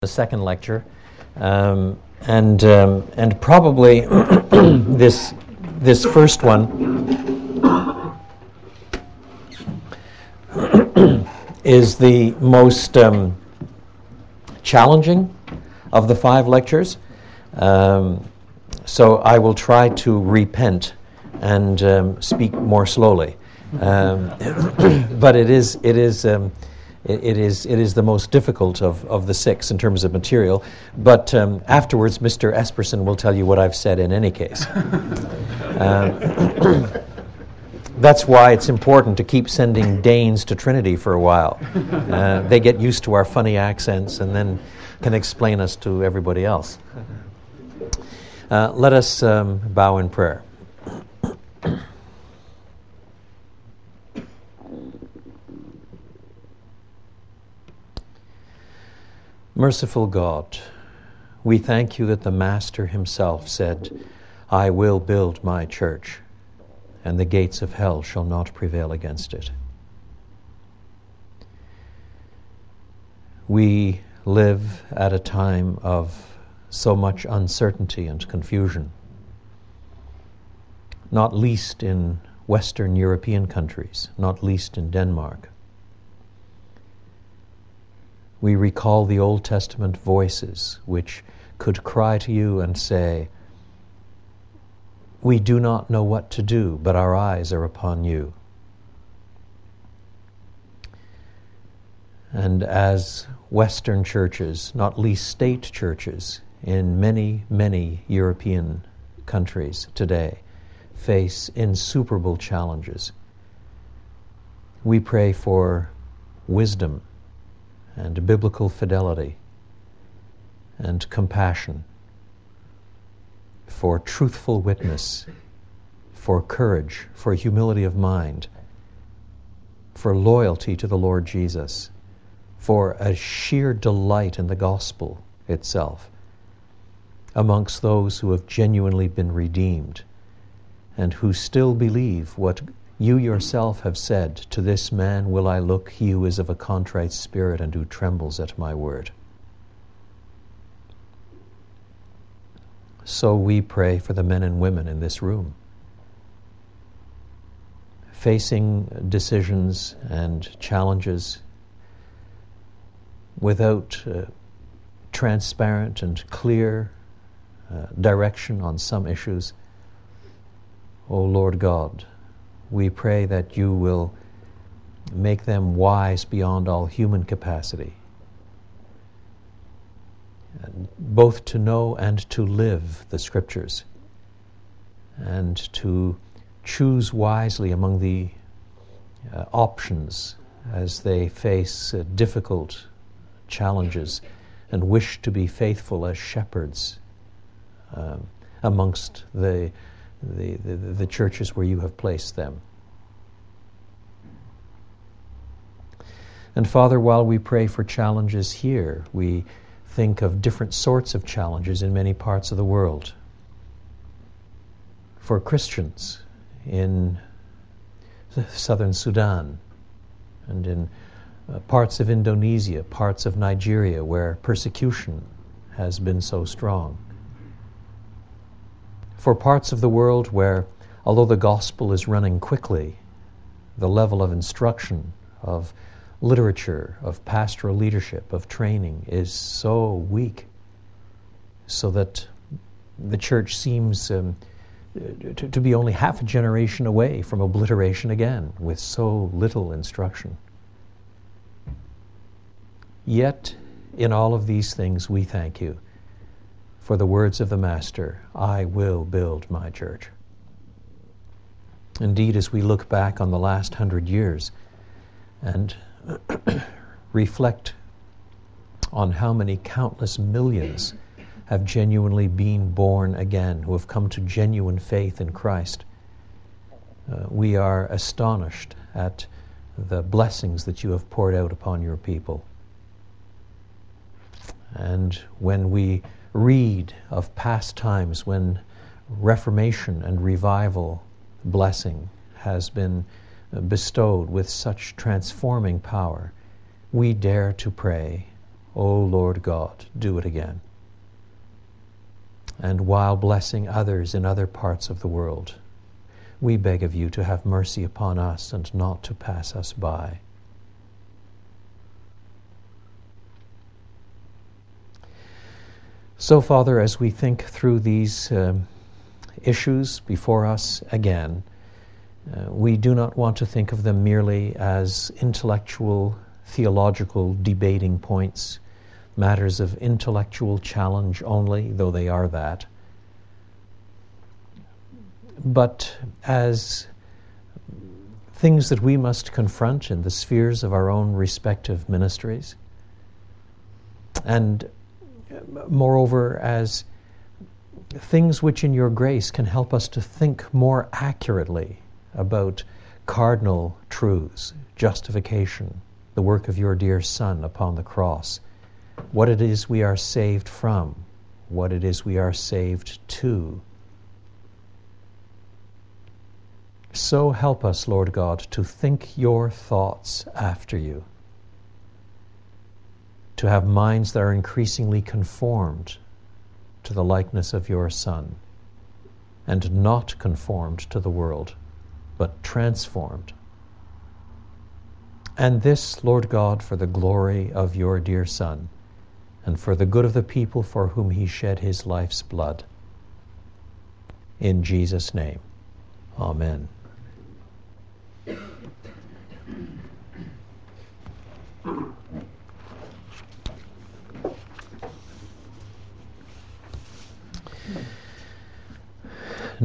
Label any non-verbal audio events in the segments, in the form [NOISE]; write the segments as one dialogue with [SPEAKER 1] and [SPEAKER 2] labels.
[SPEAKER 1] the second lecture, um, and um, and probably [COUGHS] this this first one [COUGHS] is the most um, challenging of the five lectures. Um, so I will try to repent and um, speak more slowly, um, [COUGHS] but it is it is it, it, is, it is the most difficult of, of the six in terms of material. But um, afterwards, Mr. Esperson will tell you what I've said in any case. [LAUGHS] uh, [CLEARS THROAT] that's why it's important to keep sending Danes to Trinity for a while. [LAUGHS] Uh, they get used to our funny accents and then can explain us to everybody else. Uh, let us um, bow in prayer. Merciful God, we thank you that the Master himself said, I will build my church, and the gates of hell shall not prevail against it. We live at a time of so much uncertainty and confusion, not least in Western European countries, not least in Denmark we recall the Old Testament voices which could cry to you and say, We do not know what to do, but our eyes are upon you. And as Western churches, not least state churches, in many, many European countries today, face insuperable challenges, we pray for wisdom and biblical fidelity and compassion, for truthful witness, for courage, for humility of mind, for loyalty to the Lord Jesus, for a sheer delight in the gospel itself amongst those who have genuinely been redeemed and who still believe what you yourself have said, To this man will I look, he who is of a contrite spirit and who trembles at my word. So we pray for the men and women in this room, facing decisions and challenges without uh, transparent and clear uh, direction on some issues. O Lord God, we pray that you will make them wise beyond all human capacity, both to know and to live the Scriptures, and to choose wisely among the uh, options as they face uh, difficult challenges and wish to be faithful as shepherds um, amongst the the, the, the churches where you have placed them. And Father, while we pray for challenges here, we think of different sorts of challenges in many parts of the world. For Christians in southern Sudan and in uh, parts of Indonesia, parts of Nigeria where persecution has been so strong for parts of the world where, although the gospel is running quickly, the level of instruction, of literature, of pastoral leadership, of training is so weak, so that the church seems um, to, to be only half a generation away from obliteration again with so little instruction. Yet, in all of these things, we thank you for the words of the Master I will build my church. Indeed, as we look back on the last hundred years and [CLEARS THROAT] reflect on how many countless millions have genuinely been born again, who have come to genuine faith in Christ, uh, we are astonished at the blessings that you have poured out upon your people. And when we read of past times when reformation and revival blessing has been bestowed with such transforming power, we dare to pray, O Lord God, do it again. And while blessing others in other parts of the world, we beg of you to have mercy upon us and not to pass us by. So, Father, as we think through these um, issues before us again, uh, we do not want to think of them merely as intellectual, theological debating points, matters of intellectual challenge only, though they are that, but as things that we must confront in the spheres of our own respective ministries. And moreover, as things which in your grace can help us to think more accurately about cardinal truths, justification, the work of your dear Son upon the cross, what it is we are saved from, what it is we are saved to. So help us, Lord God, to think your thoughts after you to have minds that are increasingly conformed to the likeness of your Son, and not conformed to the world, but transformed. And this, Lord God, for the glory of your dear Son, and for the good of the people for whom he shed his life's blood. In Jesus' name, Amen.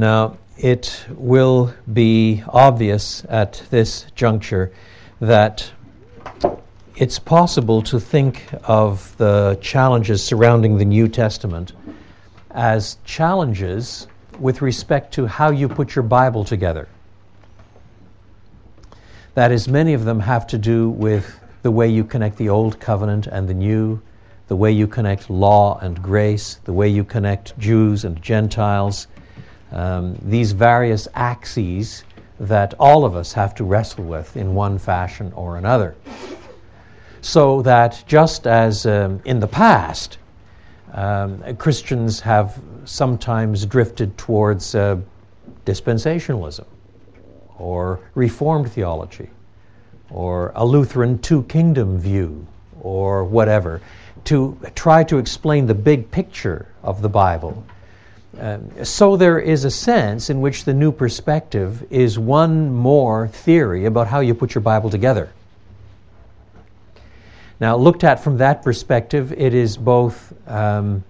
[SPEAKER 1] Now, it will be obvious at this juncture that it's possible to think of the challenges surrounding the New Testament as challenges with respect to how you put your Bible together. That is, many of them have to do with the way you connect the Old Covenant and the New, the way you connect law and grace, the way you connect Jews and Gentiles, um, these various axes that all of us have to wrestle with in one fashion or another. So that just as um, in the past, um, Christians have sometimes drifted towards uh, dispensationalism or Reformed theology or a Lutheran two kingdom view or whatever to try to explain the big picture of the Bible um, so there is a sense in which the new perspective is one more theory about how you put your Bible together. Now, looked at from that perspective, it is both um,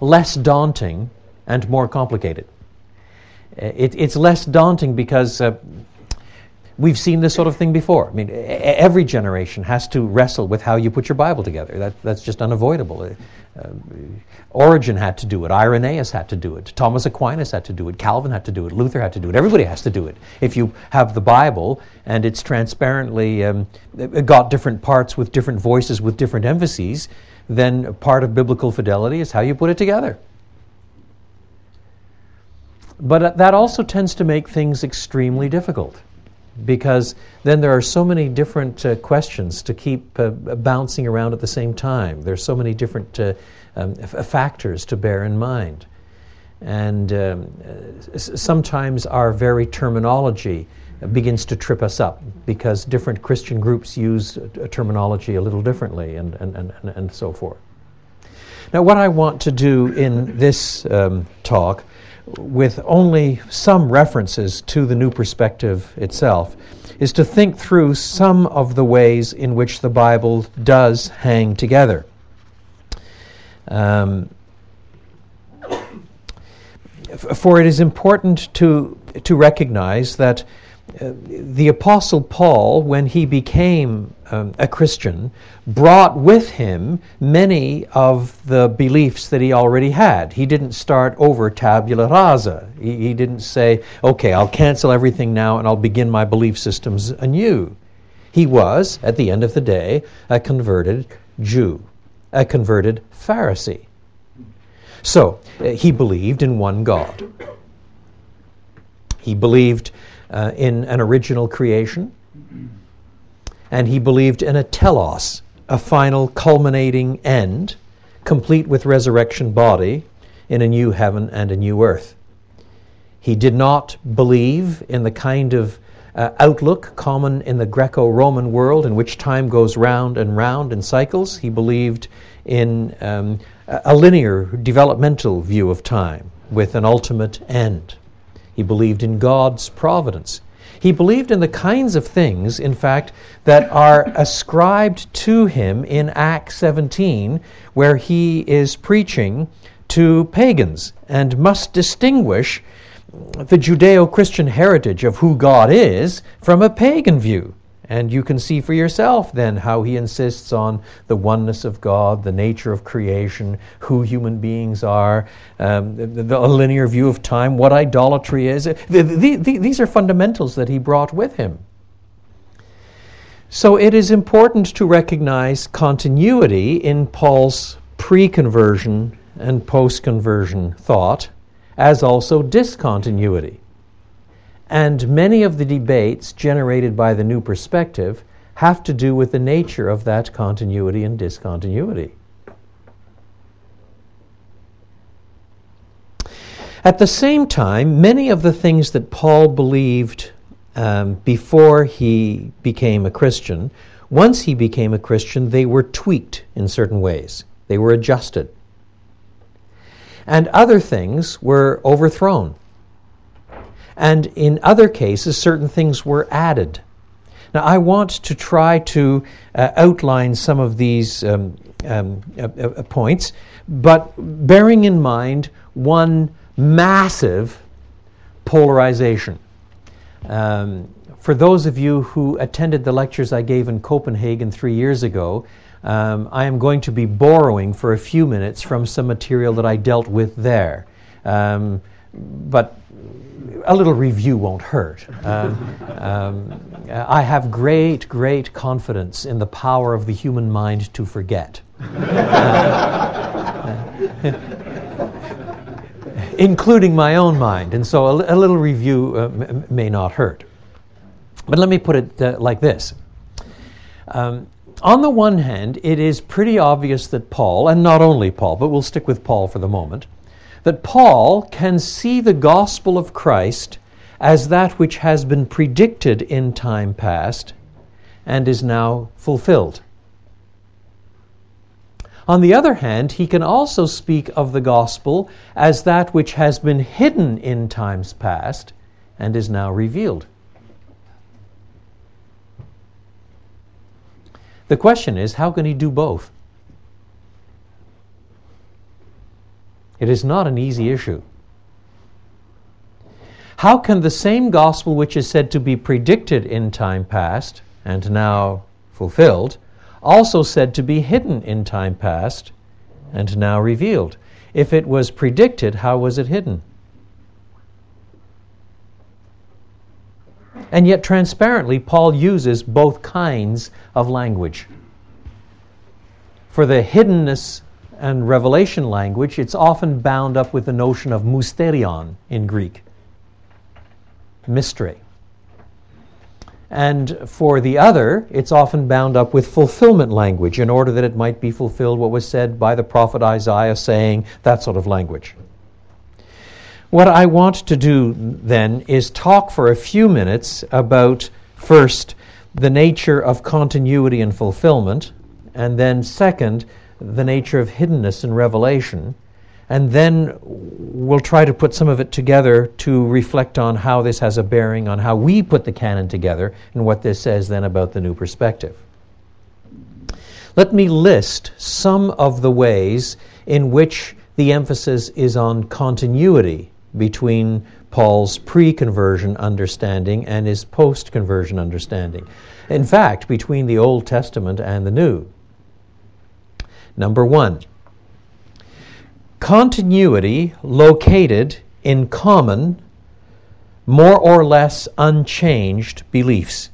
[SPEAKER 1] less daunting and more complicated. Uh, it, it's less daunting because uh, We've seen this sort of thing before. I mean, every generation has to wrestle with how you put your Bible together. That, that's just unavoidable. Uh, Origen had to do it. Irenaeus had to do it. Thomas Aquinas had to do it. Calvin had to do it. Luther had to do it. Everybody has to do it. If you have the Bible and it's transparently um, got different parts with different voices with different emphases, then part of biblical fidelity is how you put it together. But that also tends to make things extremely difficult because then there are so many different uh, questions to keep uh, bouncing around at the same time. There's so many different uh, um, f- factors to bear in mind. And um, sometimes our very terminology begins to trip us up because different Christian groups use terminology a little differently and, and, and, and so forth. Now, what I want to do in this um, talk with only some references to the new perspective itself, is to think through some of the ways in which the Bible does hang together. Um, for it is important to, to recognize that the Apostle Paul, when he became um, a Christian, brought with him many of the beliefs that he already had. He didn't start over tabula rasa. He, he didn't say, okay, I'll cancel everything now and I'll begin my belief systems anew. He was, at the end of the day, a converted Jew, a converted Pharisee. So, uh, he believed in one God. He believed uh, in an original creation, and he believed in a telos, a final culminating end, complete with resurrection body, in a new heaven and a new earth. He did not believe in the kind of uh, outlook common in the Greco Roman world in which time goes round and round in cycles. He believed in um, a linear developmental view of time with an ultimate end. He believed in God's providence. He believed in the kinds of things, in fact, that are ascribed to him in Acts 17, where he is preaching to pagans and must distinguish the Judeo Christian heritage of who God is from a pagan view. And you can see for yourself then how he insists on the oneness of God, the nature of creation, who human beings are, um, the, the, linear view of time, what idolatry is. The, these are fundamentals that he brought with him. So it is important to recognize continuity in Paul's pre conversion and post conversion thought, as also discontinuity. And many of the debates generated by the new perspective have to do with the nature of that continuity and discontinuity. At the same time, many of the things that Paul believed um, before he became a Christian, once he became a Christian, they were tweaked in certain ways. They were adjusted. And other things were overthrown. And in other cases, certain things were added. Now, I want to try to uh, outline some of these um, um, uh, uh, points, but bearing in mind one massive polarization. Um, for those of you who attended the lectures I gave in Copenhagen three years ago, um, I am going to be borrowing for a few minutes from some material that I dealt with there. Um, but a little review won't hurt. Um, um, I have great, great confidence in the power of the human mind to forget. [LAUGHS] including my own mind. And so a, a little review uh, m- may not hurt. But let me put it uh, like this. Um, on the one hand, it is pretty obvious that Paul, and not only Paul, but we'll stick with Paul for the moment, that Paul can see the gospel of Christ as that which has been predicted in time past and is now fulfilled. On the other hand, he can also speak of the gospel as that which has been hidden in times past and is now revealed. The question is how can he do both? It is not an easy issue. How can the same gospel which is said to be predicted in time past and now fulfilled, also said to be hidden in time past and now revealed? If it was predicted, how was it hidden? And yet, transparently, Paul uses both kinds of language. For the hiddenness and revelation language, it's often bound up with the notion of mysterion in Greek mystery. And for the other, it's often bound up with fulfillment language in order that it might be fulfilled what was said by the prophet Isaiah, saying that sort of language. What I want to do then is talk for a few minutes about first the nature of continuity and fulfillment, and then second, the nature of hiddenness and revelation. And then we'll try to put some of it together to reflect on how this has a bearing on how we put the canon together and what this says then about the new perspective. Let me list some of the ways in which the emphasis is on continuity between Paul's pre conversion understanding and his post conversion understanding. In fact, between the Old Testament and the New. Number one, continuity located in common, more or less unchanged beliefs.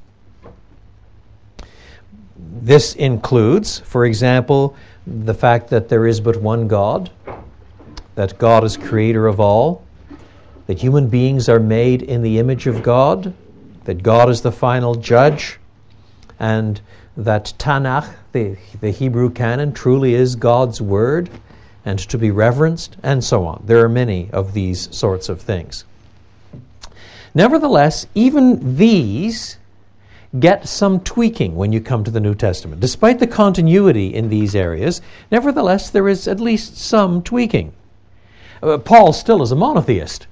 [SPEAKER 1] This includes, for example, the fact that there is but one God, that God is creator of all, that human beings are made in the image of God, that God is the final judge, and that Tanakh, the, the Hebrew canon, truly is God's word and to be reverenced, and so on. There are many of these sorts of things. Nevertheless, even these get some tweaking when you come to the New Testament. Despite the continuity in these areas, nevertheless, there is at least some tweaking. Uh, Paul still is a monotheist.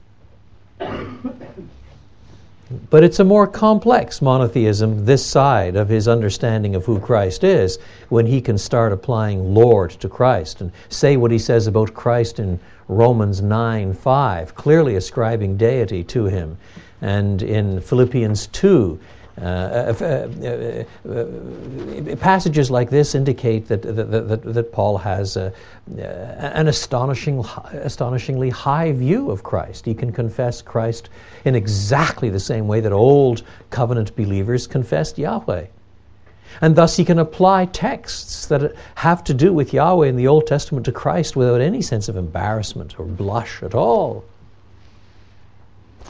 [SPEAKER 1] But it's a more complex monotheism this side of his understanding of who Christ is when he can start applying Lord to Christ and say what he says about Christ in Romans 9 5, clearly ascribing deity to him. And in Philippians 2, uh, uh, uh, passages like this indicate that, that, that, that Paul has an astonishing, astonishingly high view of Christ. He can confess Christ in exactly the same way that old covenant believers confessed Yahweh. And thus he can apply texts that have to do with Yahweh in the Old Testament to Christ without any sense of embarrassment or blush at all.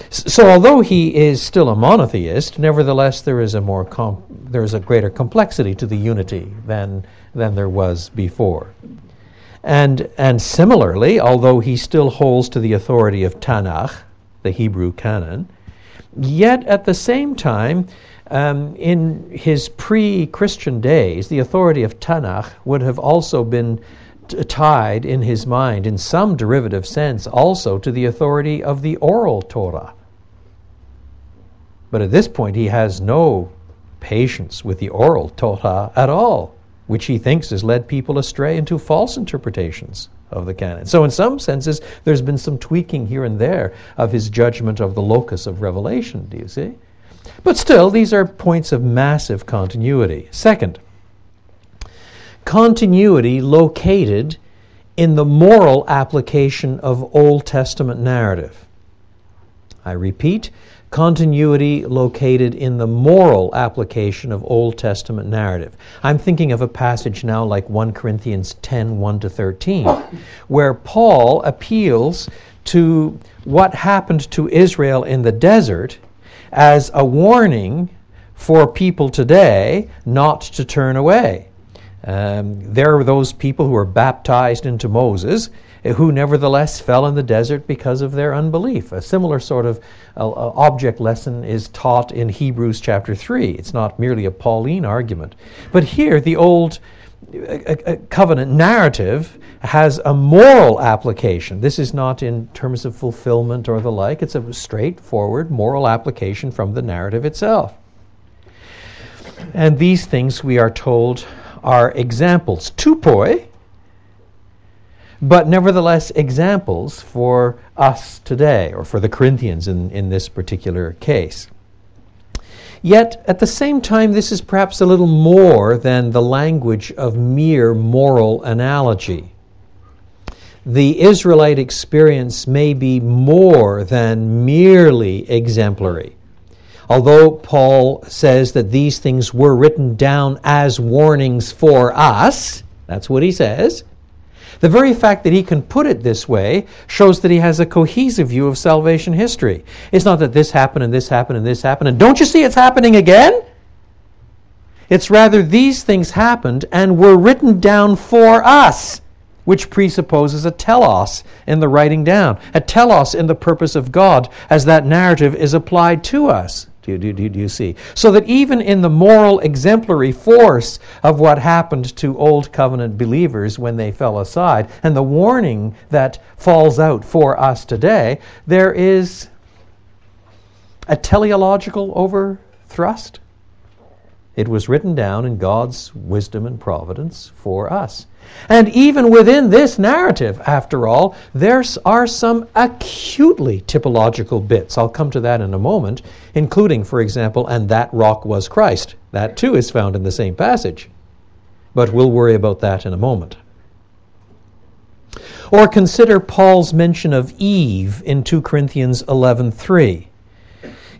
[SPEAKER 1] So, although he is still a monotheist, nevertheless there is a more there is a greater complexity to the unity than than there was before. And and similarly, although he still holds to the authority of Tanakh, the Hebrew canon, yet at the same time, um, in his pre-Christian days, the authority of Tanakh would have also been tied in his mind, in some derivative sense, also to the authority of the oral Torah. But at this point, he has no patience with the oral Torah at all, which he thinks has led people astray into false interpretations of the canon. So, in some senses, there's been some tweaking here and there of his judgment of the locus of revelation, do you see? But still, these are points of massive continuity. Second, continuity located in the moral application of Old Testament narrative. I repeat, continuity located in the moral application of Old Testament narrative. I'm thinking of a passage now like 1 Corinthians 10 1 to 13, where Paul appeals to what happened to Israel in the desert as a warning for people today not to turn away. Um, there are those people who were baptized into Moses eh, who nevertheless fell in the desert because of their unbelief. A similar sort of uh, uh, object lesson is taught in Hebrews chapter 3. It's not merely a Pauline argument. But here, the old uh, uh covenant narrative has a moral application. This is not in terms of fulfillment or the like, it's a straightforward moral application from the narrative itself. And these things, we are told, are examples, tupoi, but nevertheless examples for us today, or for the Corinthians in, in this particular case. Yet, at the same time, this is perhaps a little more than the language of mere moral analogy. The Israelite experience may be more than merely exemplary. Although Paul says that these things were written down as warnings for us, that's what he says. The very fact that he can put it this way shows that he has a cohesive view of salvation history. It's not that this happened and this happened and this happened, and don't you see it's happening again? It's rather these things happened and were written down for us, which presupposes a telos in the writing down, a telos in the purpose of God as that narrative is applied to us. Do you, do, do, do you see? So that even in the moral exemplary force of what happened to Old Covenant believers when they fell aside, and the warning that falls out for us today, there is a teleological overthrust. It was written down in God's wisdom and providence for us. And even within this narrative, after all, there are some acutely typological bits. I'll come to that in a moment, including, for example, and that rock was Christ. That too is found in the same passage. But we'll worry about that in a moment. Or consider Paul's mention of Eve in 2 Corinthians 11:3.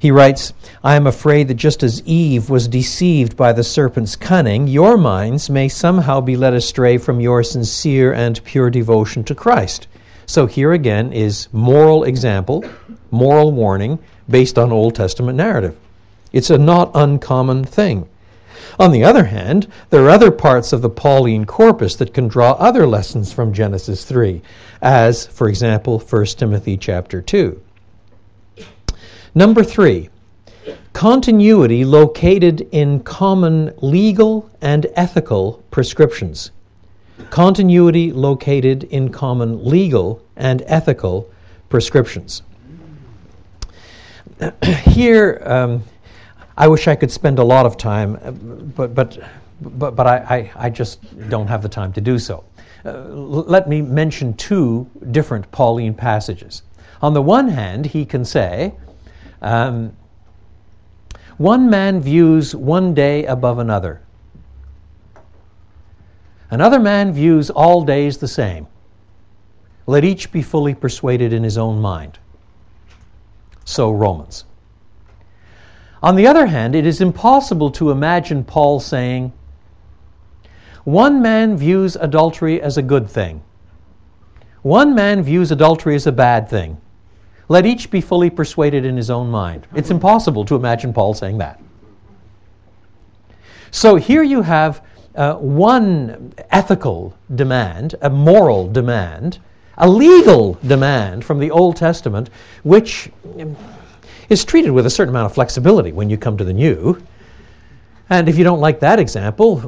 [SPEAKER 1] He writes, I am afraid that just as Eve was deceived by the serpent's cunning, your minds may somehow be led astray from your sincere and pure devotion to Christ. So here again is moral example, moral warning based on Old Testament narrative. It's a not uncommon thing. On the other hand, there are other parts of the Pauline corpus that can draw other lessons from Genesis 3, as, for example, 1 Timothy chapter 2. Number 3, continuity located in common legal and ethical prescriptions. Continuity located in common legal and ethical prescriptions. [CLEARS THROAT] Here, um, I wish I could spend a lot of time, but, but, but, but I, I, I just don't have the time to do so. Uh, let me mention two different Pauline passages. On the one hand, he can say, um, one man views one day above another. Another man views all days the same. Let each be fully persuaded in his own mind. So, Romans. On the other hand, it is impossible to imagine Paul saying, One man views adultery as a good thing, one man views adultery as a bad thing. Let each be fully persuaded in his own mind. It's impossible to imagine Paul saying that. So here you have uh, one ethical demand, a moral demand, a legal demand from the Old Testament, which is treated with a certain amount of flexibility when you come to the New. And if you don't like that example,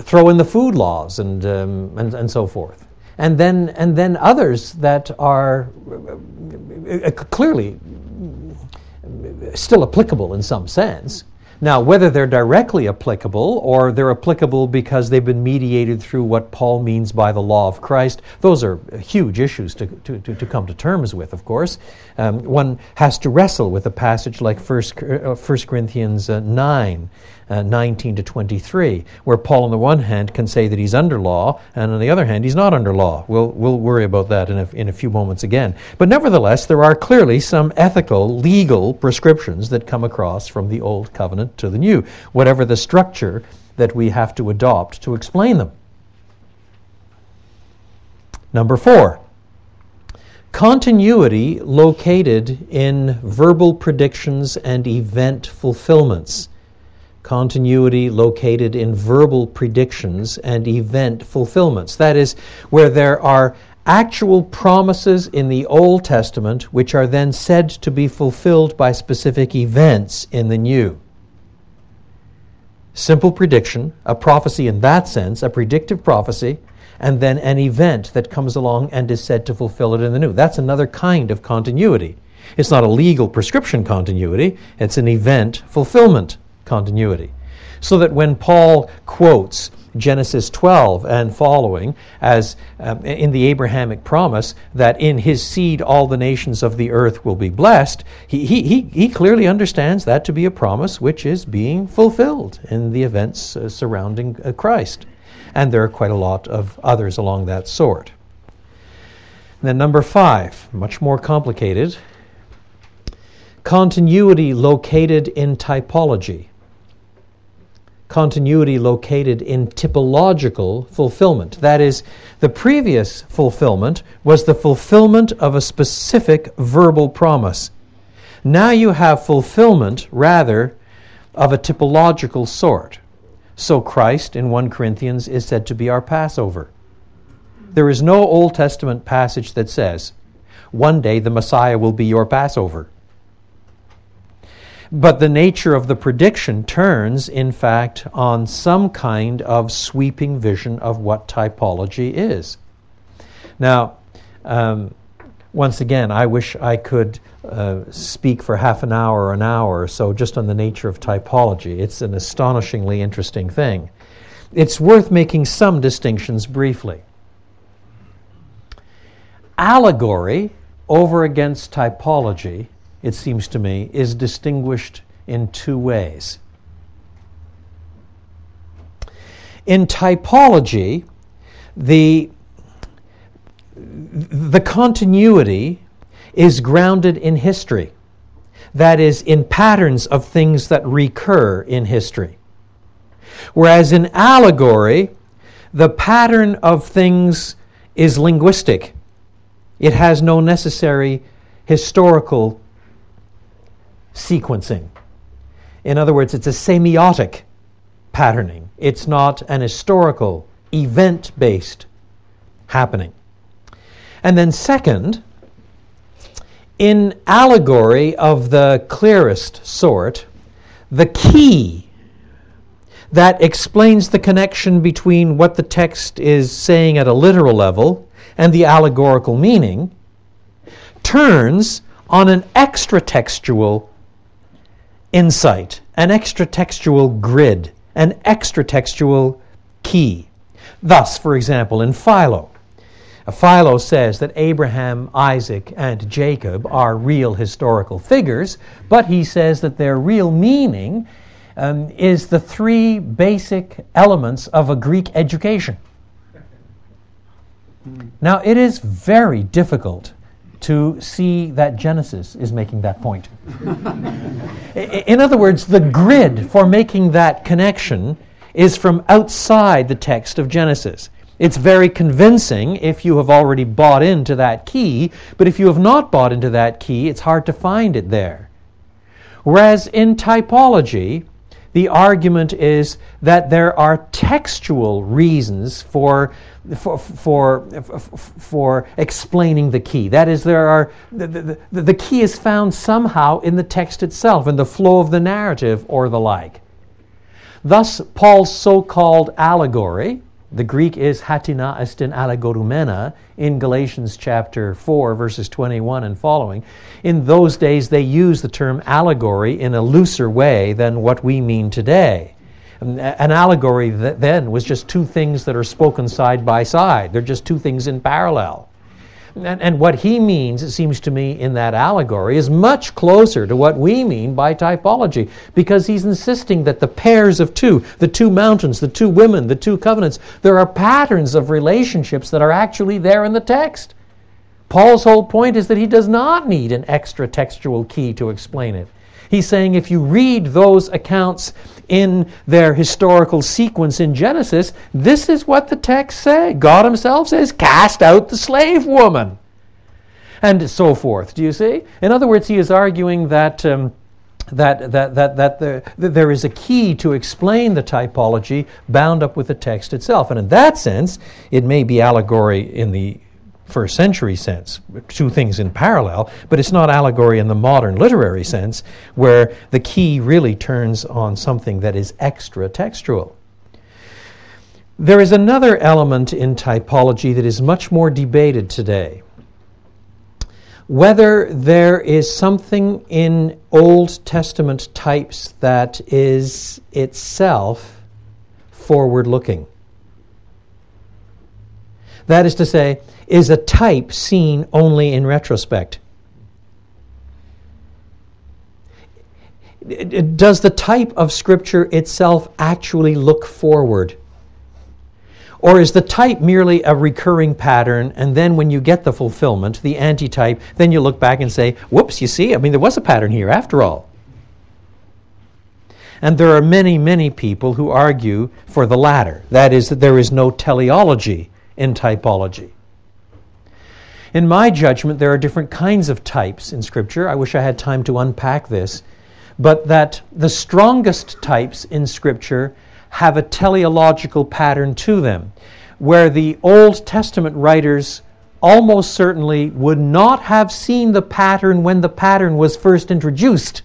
[SPEAKER 1] throw in the food laws and, um, and, and so forth. And then, and then others that are uh, clearly still applicable in some sense, now, whether they're directly applicable or they're applicable because they've been mediated through what Paul means by the law of Christ, those are huge issues to, to, to, to come to terms with, of course. Um, one has to wrestle with a passage like 1, uh, 1 Corinthians uh, 9 uh, 19 to 23, where Paul, on the one hand, can say that he's under law, and on the other hand, he's not under law. We'll, we'll worry about that in a, in a few moments again. But nevertheless, there are clearly some ethical, legal prescriptions that come across from the Old Covenant to the New, whatever the structure that we have to adopt to explain them. Number four, continuity located in verbal predictions and event fulfillments continuity located in verbal predictions and event fulfillments. That is, where there are actual promises in the Old Testament which are then said to be fulfilled by specific events in the New. Simple prediction, a prophecy in that sense, a predictive prophecy, and then an event that comes along and is said to fulfill it in the New. That's another kind of continuity. It's not a legal prescription continuity, it's an event fulfillment continuity. So that when Paul quotes Genesis 12 and following as um, in the Abrahamic promise that in his seed all the nations of the earth will be blessed, he, he, he clearly understands that to be a promise which is being fulfilled in the events uh, surrounding uh, Christ. And there are quite a lot of others along that sort. Then, number five, much more complicated continuity located in typology continuity located in typological fulfillment. That is, the previous fulfillment was the fulfillment of a specific verbal promise. Now you have fulfillment, rather, of a typological sort. So Christ, in 1 Corinthians, is said to be our Passover. There is no Old Testament passage that says, one day the Messiah will be your Passover. But the nature of the prediction turns, in fact, on some kind of sweeping vision of what typology is. Now, um, once again, I wish I could uh, speak for half an hour or an hour or so just on the nature of typology. It's an astonishingly interesting thing. It's worth making some distinctions briefly. Allegory over against typology it seems to me, is distinguished in two ways. In typology, the, the continuity is grounded in history. That is, in patterns of things that recur in history. Whereas in allegory, the pattern of things is linguistic. It has no necessary historical sequencing. In other words, it's a semiotic patterning. It's not an historical, event based happening. And then, second, in allegory of the clearest sort, the key that explains the connection between what the text is saying at a literal level and the allegorical meaning turns on an extra textual insight, an extra textual grid, an extra textual key. Thus, for example, in Philo, Philo says that Abraham, Isaac, and Jacob are real historical figures, but he says that their real meaning um, is the three basic elements of a Greek education. Now, it is very difficult to see that Genesis is making that point. In other words, the grid for making that connection is from outside the text of Genesis. It's very convincing if you have already bought into that key, but if you have not bought into that key, it's hard to find it there. Whereas in typology, the argument is that there are textual reasons for, for, for, for explaining the key. That is, there are, the, the, the key is found somehow in the text itself, in the flow of the narrative or the like. Thus, Paul's so called allegory, the Greek is hatina estin allegorumena in Galatians chapter 4, verses 21 and following. In those days, they used the term allegory in a looser way than what we mean today. An allegory then was just two things that are spoken side by side, they're just two things in parallel. And, and, what he means, it seems to me, in that allegory is much closer to what we mean by typology because he's insisting that the pairs of two, the two mountains, the two women, the two covenants, there are patterns of relationships that are actually there in the text. Paul's whole point is that he does not need an extra textual key to explain it. He's saying if you read those accounts in their historical sequence in Genesis, this is what the text say. God himself says, cast out the slave woman. And so forth. Do you see? In other words, he is arguing that. Um, that, that, that, that, there, that there is a key to explain the typology bound up with the text itself. And in that sense, it may be allegory in the first century sense, two things in parallel, but it's not allegory in the modern literary sense, where the key really turns on something that is extra textual. There is another element in typology that is much more debated today. Whether there is something in Old Testament types that is itself forward looking. That is to say, is a type seen only in retrospect. Does the type of Scripture itself actually look forward? Or is the type merely a recurring pattern, and then when you get the fulfillment, the antitype, then you look back and say, whoops, you see, I mean, there was a pattern here after all. And there are many, many people who argue for the latter. That is, that there is no teleology in typology. In my judgment, there are different kinds of types in Scripture. I wish I had time to unpack this. But that the strongest types in Scripture have a teleological pattern to them, where the Old Testament writers almost certainly would not have seen the pattern when the pattern was first introduced.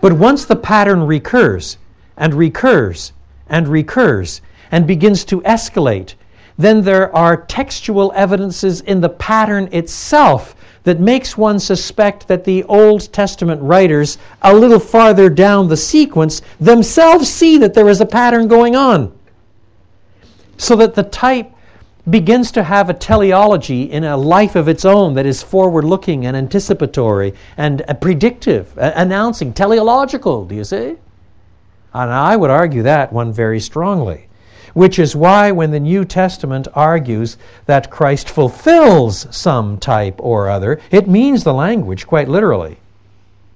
[SPEAKER 1] But once the pattern recurs and recurs and recurs and begins to escalate then there are textual evidences in the pattern itself that makes one suspect that the Old Testament writers, a little farther down the sequence, themselves see that there is a pattern going on. So that the type begins to have a teleology in a life of its own that is forward looking and anticipatory and uh, predictive, uh, announcing, teleological, do you see? And I would argue that one very strongly which is why when the New Testament argues that Christ fulfills some type or other, it means the language quite literally.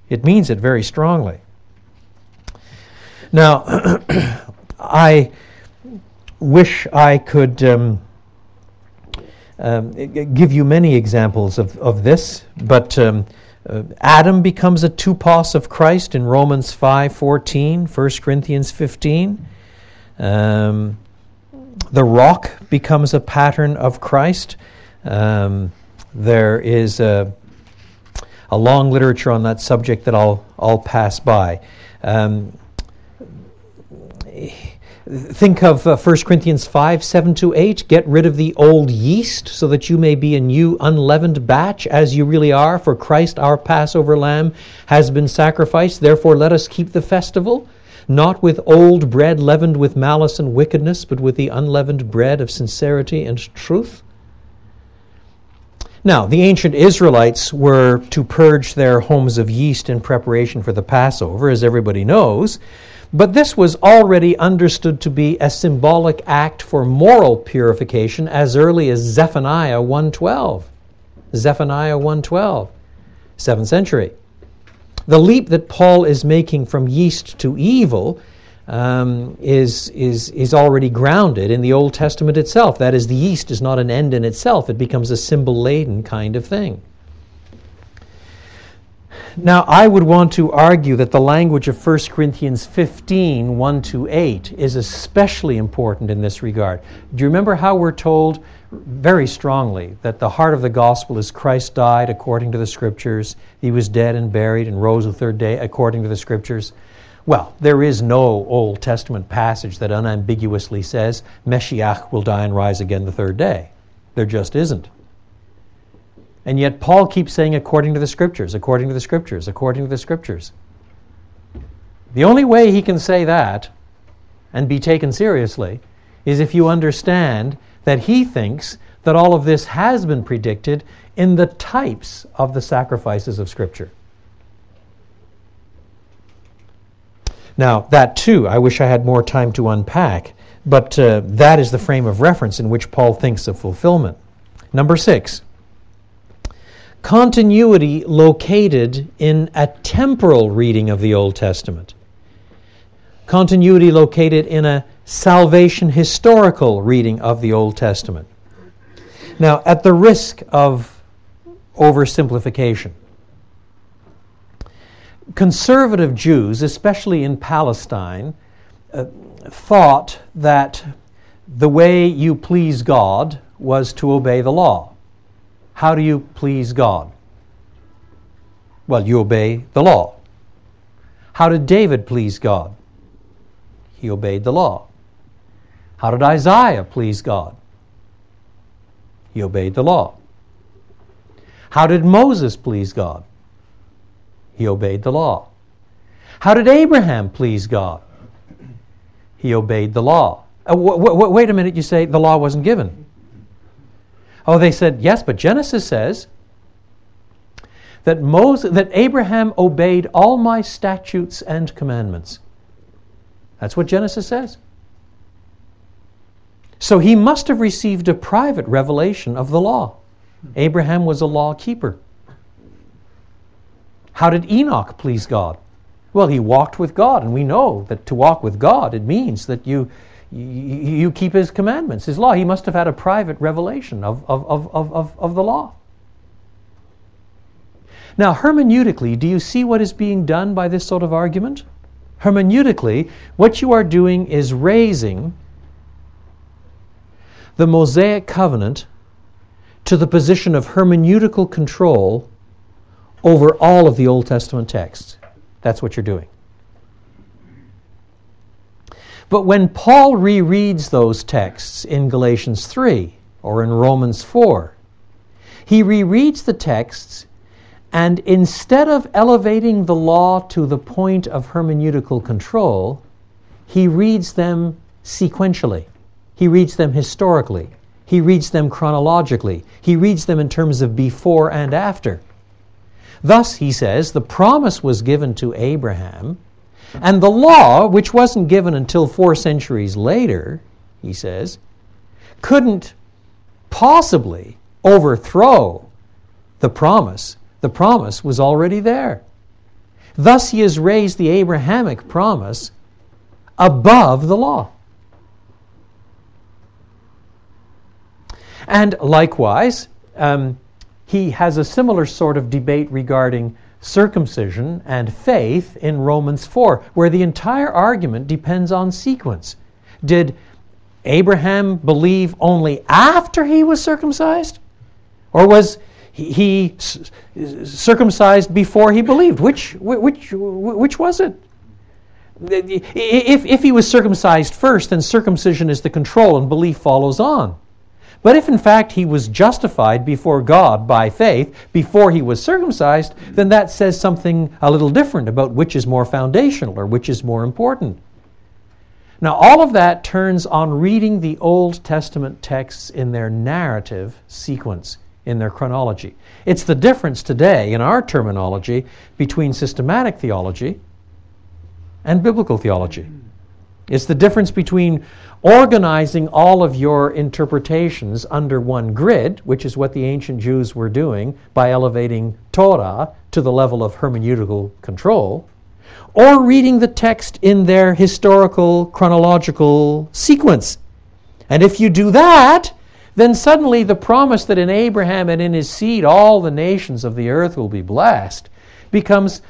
[SPEAKER 1] It means it very strongly. Now, [CLEARS THROAT] I wish I could um, um, give you many examples of, of this, but um, uh, Adam becomes a tupos of Christ in Romans 5:14, 1 Corinthians 15. Um, the rock becomes a pattern of Christ. Um, there is a, a, long literature on that subject that I'll, I'll pass by. Um, think of uh, 1 Corinthians 5 7 to 8. Get rid of the old yeast so that you may be a new unleavened batch as you really are, for Christ our Passover lamb has been sacrificed. Therefore, let us keep the festival not with old bread leavened with malice and wickedness, but with the unleavened bread of sincerity and truth? Now, the ancient Israelites were to purge their homes of yeast in preparation for the Passover, as everybody knows, but this was already understood to be a symbolic act for moral purification as early as Zephaniah 1:12. Zephaniah 1:12, 7th century. The leap that Paul is making from yeast to evil um, is, is, is already grounded in the Old Testament itself. That is, the yeast is not an end in itself, it becomes a symbol laden kind of thing. Now, I would want to argue that the language of 1 Corinthians 15 1 to 8 is especially important in this regard. Do you remember how we're told very strongly that the heart of the gospel is Christ died according to the scriptures, he was dead and buried and rose the third day according to the scriptures. Well, there is no Old Testament passage that unambiguously says Meshiach will die and rise again the third day. There just isn't. And yet Paul keeps saying according to the scriptures, according to the scriptures, according to the scriptures. The only way he can say that and be taken seriously is if you understand that he thinks that all of this has been predicted in the types of the sacrifices of Scripture. Now, that too, I wish I had more time to unpack, but uh, that is the frame of reference in which Paul thinks of fulfillment. Number six, continuity located in a temporal reading of the Old Testament. Continuity located in a salvation historical reading of the Old Testament. Now, at the risk of oversimplification, conservative Jews, especially in Palestine, uh, thought that the way you please God was to obey the law. How do you please God? Well, you obey the law. How did David please God? He obeyed the law. How did Isaiah please God? He obeyed the law. How did Moses please God? He obeyed the law. How did Abraham please God? He obeyed the law. Uh, w- w- wait a minute, you say the law wasn't given. Oh, they said, yes, but Genesis says that, Moses, that Abraham obeyed all my statutes and commandments. That's what Genesis says. So he must have received a private revelation of the law. Abraham was a law keeper. How did Enoch please God? Well, he walked with God, and we know that to walk with God, it means that you, you, you keep his commandments, his law. He must have had a private revelation of, of, of, of, of the law. Now, hermeneutically, do you see what is being done by this sort of argument? Hermeneutically, what you are doing is raising the Mosaic covenant to the position of hermeneutical control over all of the Old Testament texts. That's what you're doing. But when Paul rereads those texts in Galatians 3 or in Romans 4, he rereads the texts and instead of elevating the law to the point of hermeneutical control, he reads them sequentially. He reads them historically. He reads them chronologically. He reads them in terms of before and after. Thus, he says, the promise was given to Abraham, and the law, which wasn't given until four centuries later, he says, couldn't possibly overthrow the promise. The promise was already there. Thus, he has raised the Abrahamic promise above the law. And likewise, um, he has a similar sort of debate regarding circumcision and faith in Romans 4, where the entire argument depends on sequence. Did Abraham believe only after he was circumcised? Or was he circumcised before he believed? Which, which, which was it? If, if he was circumcised first, then circumcision is the control and belief follows on. But if in fact he was justified before God by faith before he was circumcised, then that says something a little different about which is more foundational or which is more important. Now, all of that turns on reading the Old Testament texts in their narrative sequence, in their chronology. It's the difference today in our terminology between systematic theology and biblical theology. It's the difference between organizing all of your interpretations under one grid, which is what the ancient Jews were doing by elevating Torah to the level of hermeneutical control, or reading the text in their historical chronological sequence. And if you do that, then suddenly the promise that in Abraham and in his seed all the nations of the earth will be blessed becomes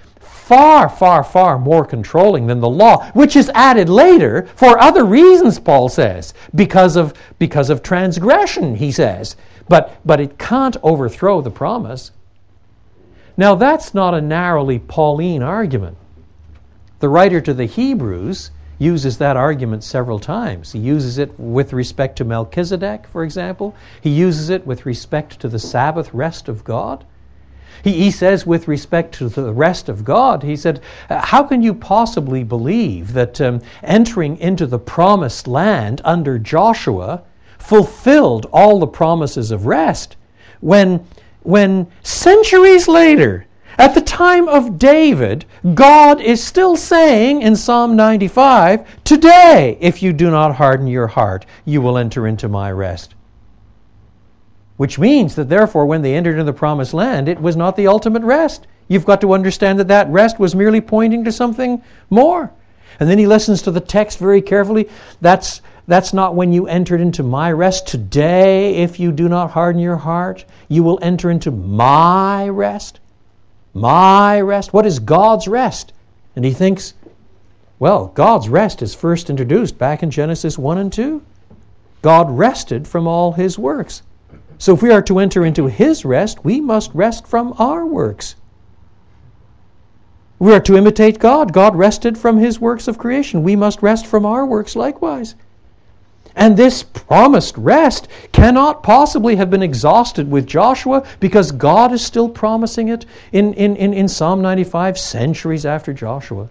[SPEAKER 1] far, far, far more controlling than the law, which is added later for other reasons, Paul says, because of, because of transgression, he says. But, but it can't overthrow the promise. Now, that's not a narrowly Pauline argument. The writer to the Hebrews uses that argument several times. He uses it with respect to Melchizedek, for example. He uses it with respect to the Sabbath rest of God. He, he says, with respect to the rest of God, he said, How can you possibly believe that um, entering into the promised land under Joshua fulfilled all the promises of rest when, when centuries later, at the time of David, God is still saying in Psalm 95, Today, if you do not harden your heart, you will enter into my rest. Which means that therefore, when they entered into the promised land, it was not the ultimate rest. You've got to understand that that rest was merely pointing to something more. And then he listens to the text very carefully. That's, that's not when you entered into my rest. Today, if you do not harden your heart, you will enter into my rest. My rest. What is God's rest? And he thinks, well, God's rest is first introduced back in Genesis 1 and 2. God rested from all his works. So if we are to enter into his rest, we must rest from our works. We are to imitate God. God rested from his works of creation. We must rest from our works likewise. And this promised rest cannot possibly have been exhausted with Joshua because God is still promising it in, in, in, in Psalm 95 centuries after Joshua.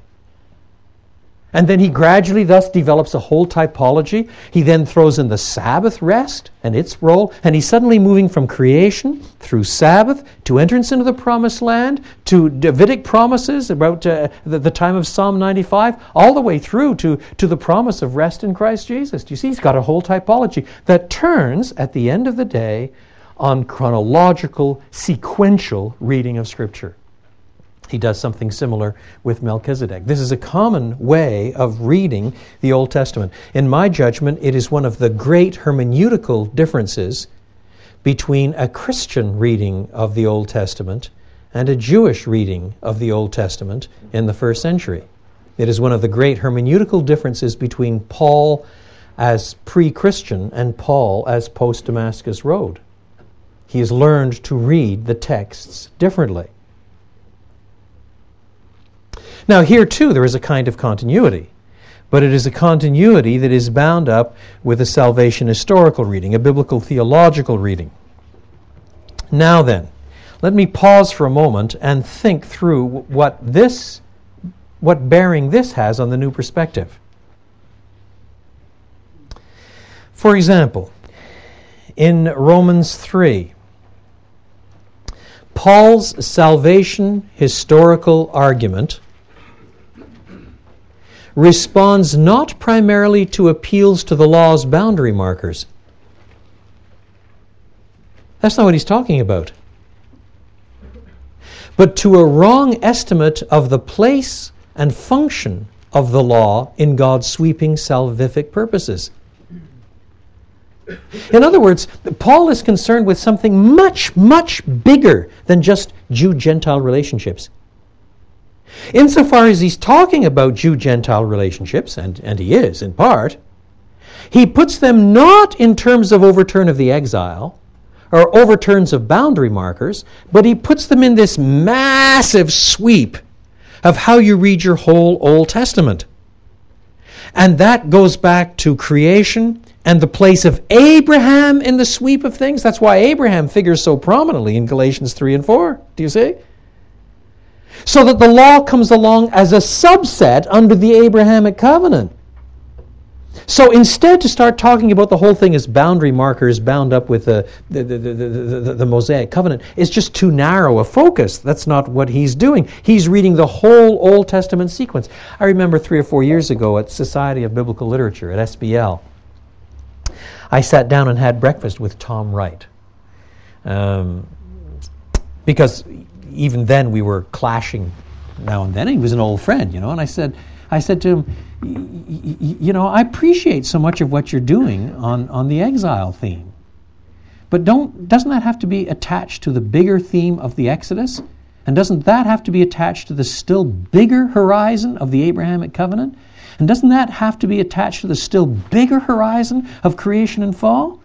[SPEAKER 1] And then he gradually thus develops a whole typology. He then throws in the Sabbath rest and its role, and he's suddenly moving from creation through Sabbath to entrance into the promised land to Davidic promises about uh, the, the, time of Psalm 95, all the way through to, to the promise of rest in Christ Jesus. Do you see? He's got a whole typology that turns, at the end of the day, on chronological, sequential reading of Scripture. He does something similar with Melchizedek. This is a common way of reading the Old Testament. In my judgment, it is one of the great hermeneutical differences between a Christian reading of the Old Testament and a Jewish reading of the Old Testament in the first century. It is one of the great hermeneutical differences between Paul as pre Christian and Paul as post Damascus Road. He has learned to read the texts differently. Now, here too, there is a kind of continuity, but it is a continuity that is bound up with a salvation historical reading, a biblical theological reading. Now then, let me pause for a moment and think through what this what bearing this has on the new perspective. For example, in Romans 3, Paul's salvation historical argument responds not primarily to appeals to the law's boundary markers. That's not what he's talking about. But to a wrong estimate of the place and function of the law in God's sweeping salvific purposes. In other words, Paul is concerned with something much, much bigger than just Jew Gentile relationships. Insofar as he's talking about Jew Gentile relationships, and, and he is in part, he puts them not in terms of overturn of the exile or overturns of boundary markers, but he puts them in this massive sweep of how you read your whole Old Testament. And that goes back to creation and the place of Abraham in the sweep of things. That's why Abraham figures so prominently in Galatians 3 and 4. Do you see? So that the law comes along as a subset under the Abrahamic covenant. So instead, to start talking about the whole thing as boundary markers bound up with the, the, the, the, the, Mosaic covenant is just too narrow a focus. That's not what he's doing. He's reading the whole Old Testament sequence. I remember three or four years ago at Society of Biblical Literature at SBL, I sat down and had breakfast with Tom Wright. Um, because even then we were clashing now and then. He was an old friend, you know, and I said, I said to him, you know, I appreciate so much of what you're doing on, on the exile theme. But don't, doesn't that have to be attached to the bigger theme of the Exodus? And doesn't that have to be attached to the still bigger horizon of the Abrahamic covenant? And doesn't that have to be attached to the still bigger horizon of creation and fall?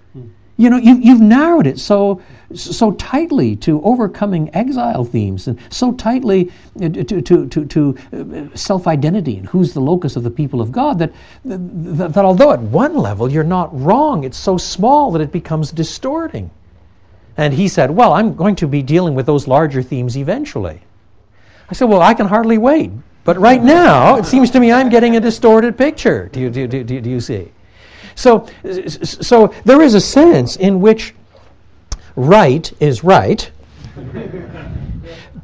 [SPEAKER 1] You know, you, you've narrowed it so, so tightly to overcoming exile themes and so tightly uh, to, to, to, to uh, self identity and who's the locus of the people of God that, that, that although at one level you're not wrong, it's so small that it becomes distorting. And he said, Well, I'm going to be dealing with those larger themes eventually. I said, Well, I can hardly wait. But right now, it seems to me I'm getting a distorted picture. Do you, do, do, do, do you see? So, so there is a sense in which Wright is right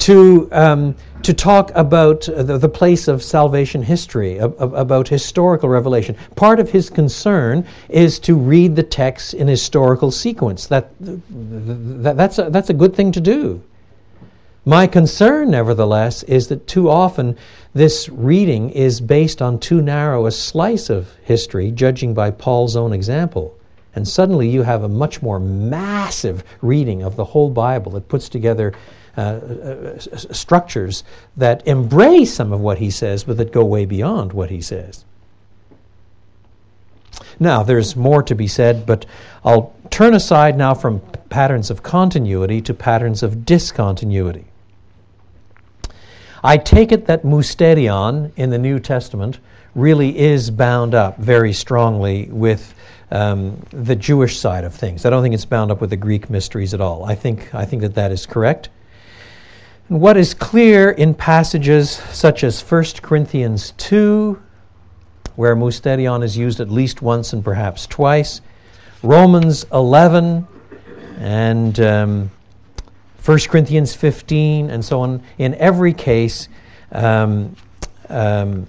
[SPEAKER 1] to, um, to talk about the, the, place of salvation history, about historical revelation. Part of his concern is to read the text in historical sequence. That, that, that's, a, that's a good thing to do. My concern, nevertheless, is that too often this reading is based on too narrow a slice of history, judging by Paul's own example. And suddenly you have a much more massive reading of the whole Bible that puts together uh, uh, structures that embrace some of what he says, but that go way beyond what he says. Now, there's more to be said, but I'll turn aside now from patterns of continuity to patterns of discontinuity. I take it that musterion in the New Testament really is bound up very strongly with um, the Jewish side of things. I don't think it's bound up with the Greek mysteries at all. I think, I think that that is correct. And what is clear in passages such as 1 Corinthians 2, where musterion is used at least once and perhaps twice, Romans 11, and um, 1 Corinthians 15, and so on. In every case, um, um,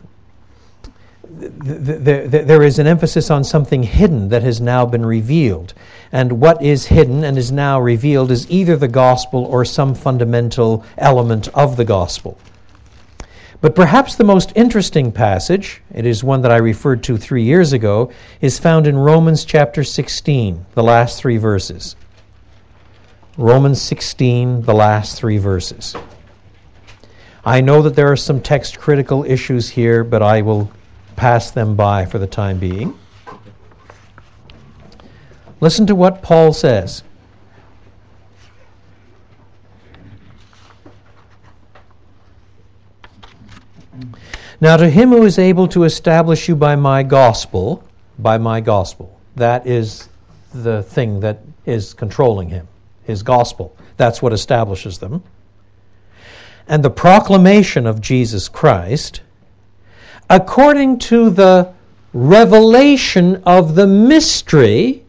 [SPEAKER 1] th- th- th- there is an emphasis on something hidden that has now been revealed. And what is hidden and is now revealed is either the gospel or some fundamental element of the gospel. But perhaps the most interesting passage, it is one that I referred to three years ago, is found in Romans chapter 16, the last three verses. Romans 16, the last three verses. I know that there are some text critical issues here, but I will pass them by for the time being. Listen to what Paul says. Now, to him who is able to establish you by my gospel, by my gospel, that is the thing that is controlling him his gospel. That's what establishes them. And the proclamation of Jesus Christ, according to the revelation of the mystery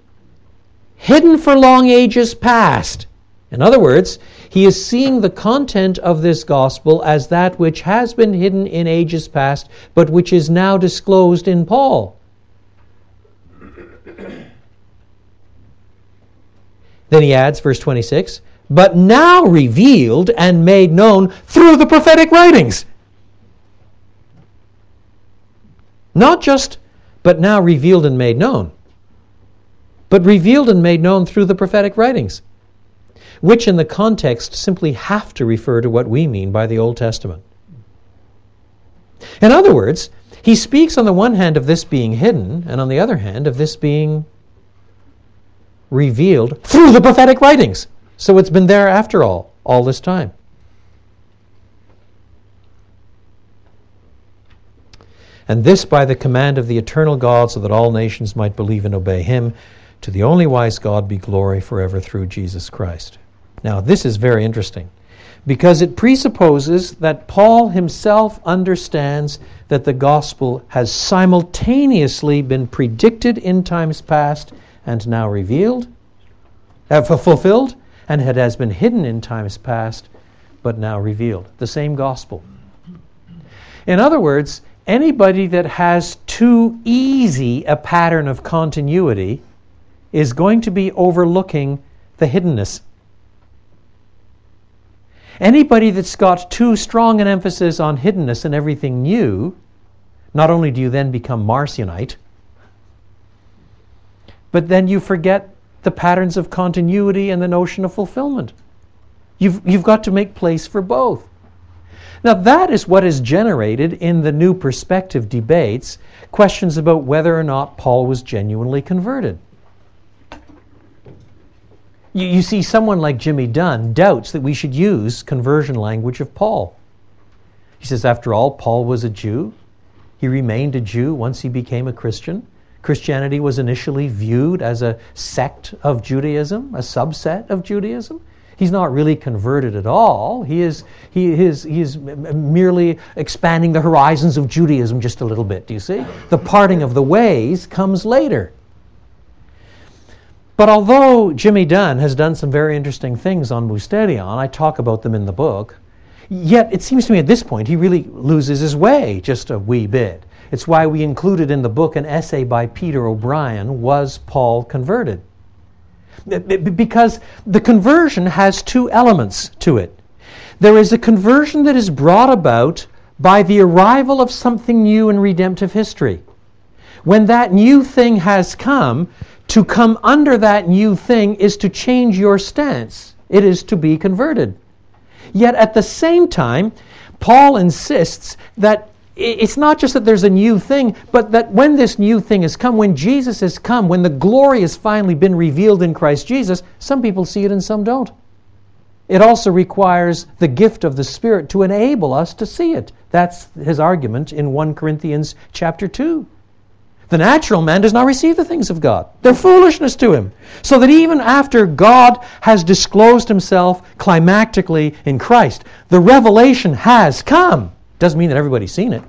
[SPEAKER 1] hidden for long ages past. In other words, he is seeing the content of this gospel as that which has been hidden in ages past, but which is now disclosed in Paul. Then he adds, verse 26, but now revealed and made known through the prophetic writings. Not just, but now revealed and made known. but revealed and made known through the prophetic writings, which in the context simply have to refer to what we mean by the Old Testament. In other words, he speaks on the one hand of this being hidden, and on the other hand of this being revealed through the prophetic writings. So it's been there after all, all this time. And this by the command of the eternal God, so that all nations might believe and obey him. To the only wise God be glory forever through Jesus Christ. Now, this is very interesting because it presupposes that Paul himself understands that the gospel has simultaneously been predicted in times past and now revealed, uh, fulfilled, and it has been hidden in times past but now revealed. The same gospel. In other words, anybody that has too easy a pattern of continuity is going to be overlooking the hiddenness Anybody that's got too strong an emphasis on hiddenness and everything new, not only do you then become Marcionite, but then you forget the patterns of continuity and the notion of fulfillment. You've, you've got to make place for both. Now, that is what is generated in the new perspective debates questions about whether or not Paul was genuinely converted. You, you see, someone like Jimmy Dunn doubts that we should use conversion language of Paul. He says, after all, Paul was a Jew. He remained a Jew once he became a Christian. Christianity was initially viewed as a sect of Judaism, a subset of Judaism. He's not really converted at all. He is, he is, he is merely expanding the horizons of Judaism just a little bit, do you see? The parting of the ways comes later. But although Jimmy Dunn has done some very interesting things on Musterion, I talk about them in the book, yet it seems to me at this point he really loses his way just a wee bit. It's why we included in the book an essay by Peter O'Brien, Was Paul Converted? Because the conversion has two elements to it. There is a conversion that is brought about by the arrival of something new in redemptive history. When that new thing has come, to come under that new thing is to change your stance, it is to be converted. Yet at the same time, Paul insists that it's not just that there's a new thing, but that when this new thing has come, when Jesus has come, when the glory has finally been revealed in Christ Jesus, some people see it and some don't. It also requires the gift of the Spirit to enable us to see it. That's his argument in 1 Corinthians chapter 2. The natural man does not receive the things of God. They're foolishness to him. So that even after God has disclosed himself climactically in Christ, the revelation has come. Doesn't mean that everybody's seen it.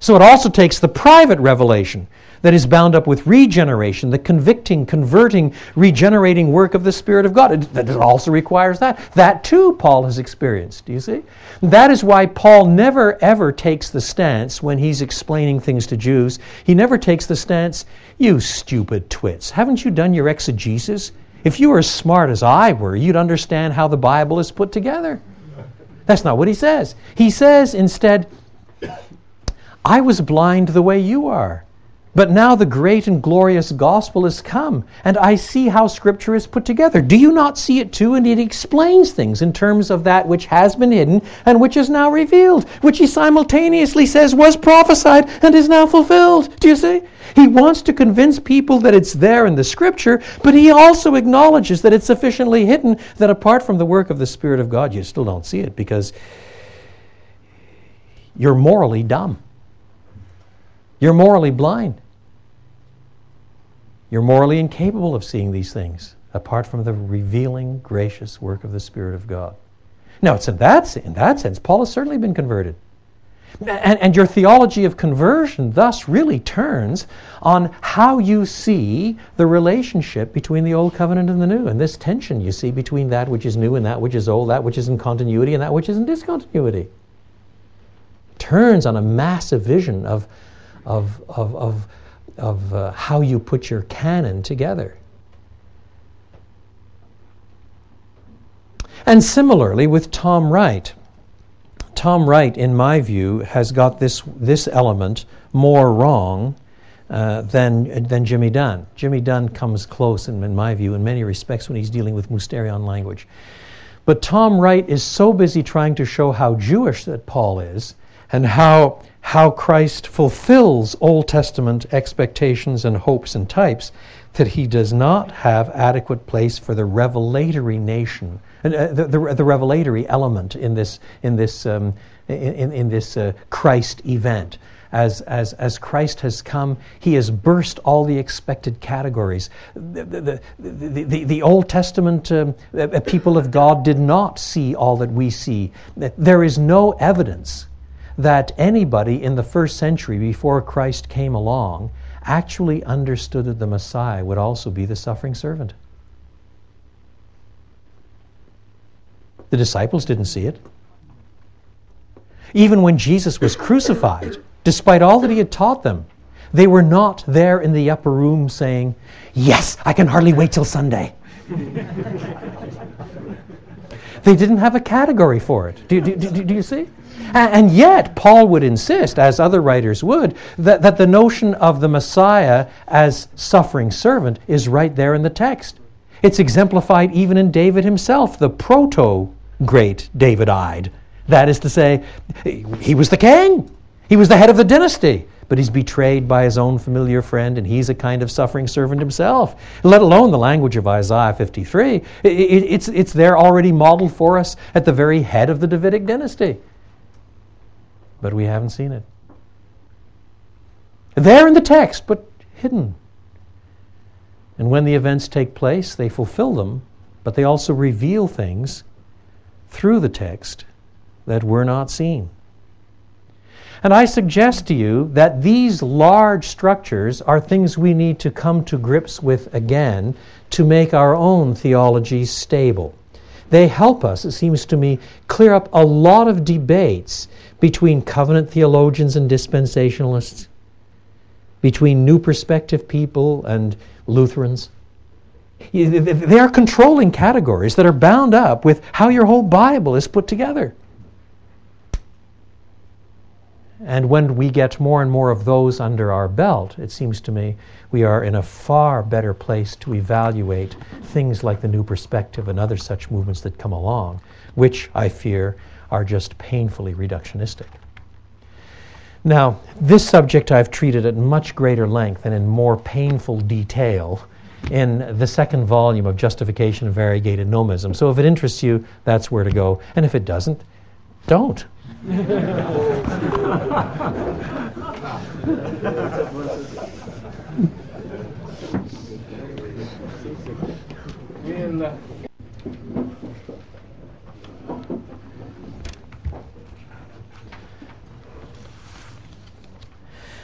[SPEAKER 1] So it also takes the private revelation that is bound up with regeneration, the convicting, converting, regenerating work of the Spirit of God. It, that also requires that. That too, Paul has experienced. Do you see? That is why Paul never ever takes the stance when he's explaining things to Jews. He never takes the stance, you stupid twits, haven't you done your exegesis? If you were as smart as I were, you'd understand how the Bible is put together. That's not what he says. He says instead, [COUGHS] I was blind the way you are. But now the great and glorious gospel has come, and I see how Scripture is put together. Do you not see it too? And it explains things in terms of that which has been hidden and which is now revealed, which he simultaneously says was prophesied and is now fulfilled. Do you see? He wants to convince people that it's there in the Scripture, but he also acknowledges that it's sufficiently hidden that apart from the work of the Spirit of God, you still don't see it because you're morally dumb. You're morally blind. You're morally incapable of seeing these things apart from the revealing, gracious work of the Spirit of God. Now, it's in that, in that sense, Paul has certainly been converted. And, and, your theology of conversion thus really turns on how you see the relationship between the Old Covenant and the New, and this tension you see between that which is new and that which is old, that which is in continuity and that which is in discontinuity. Turns on a massive vision of, of, of, of of uh, how you put your canon together. And similarly with Tom Wright. Tom Wright, in my view, has got this, this element more wrong uh, than, than Jimmy Dunn. Jimmy Dunn comes close, in, in my view, in many respects when he's dealing with musterion language. But Tom Wright is so busy trying to show how Jewish that Paul is and how, how Christ fulfills Old Testament expectations and hopes and types that he does not have adequate place for the revelatory nation, uh, the, the, the, revelatory element in this, in this, um, in, in, this uh, Christ event. As, as, as Christ has come, he has burst all the expected categories. The, the, the, the, Old Testament um, uh, people of God did not see all that we see. There is no evidence that anybody in the first century before Christ came along actually understood that the Messiah would also be the suffering servant. The disciples didn't see it. Even when Jesus was crucified, despite all that he had taught them, they were not there in the upper room saying, Yes, I can hardly wait till Sunday. [LAUGHS] they didn't have a category for it. Do, do, do, do you see? And yet, Paul would insist, as other writers would, that, that the notion of the Messiah as suffering servant is right there in the text. It's exemplified even in David himself, the proto great Davidide. That is to say, he was the king, he was the head of the dynasty, but he's betrayed by his own familiar friend, and he's a kind of suffering servant himself, let alone the language of Isaiah 53. It, it, it's, it's there already modeled for us at the very head of the Davidic dynasty but we haven't seen it. There in the text, but hidden. And when the events take place, they fulfill them, but they also reveal things through the text that were not seen. And I suggest to you that these large structures are things we need to come to grips with again to make our own theology stable. They help us, it seems to me, clear up a lot of debates between covenant theologians and dispensationalists, between New Perspective people and Lutherans. They are controlling categories that are bound up with how your whole Bible is put together. And when we get more and more of those under our belt, it seems to me we are in a far better place to evaluate things like the New Perspective and other such movements that come along, which I fear are just painfully reductionistic. Now, this subject I've treated at much greater length and in more painful detail in the second volume of Justification and Variegated Nomism. So if it interests you, that's where to go. And if it doesn't, don't.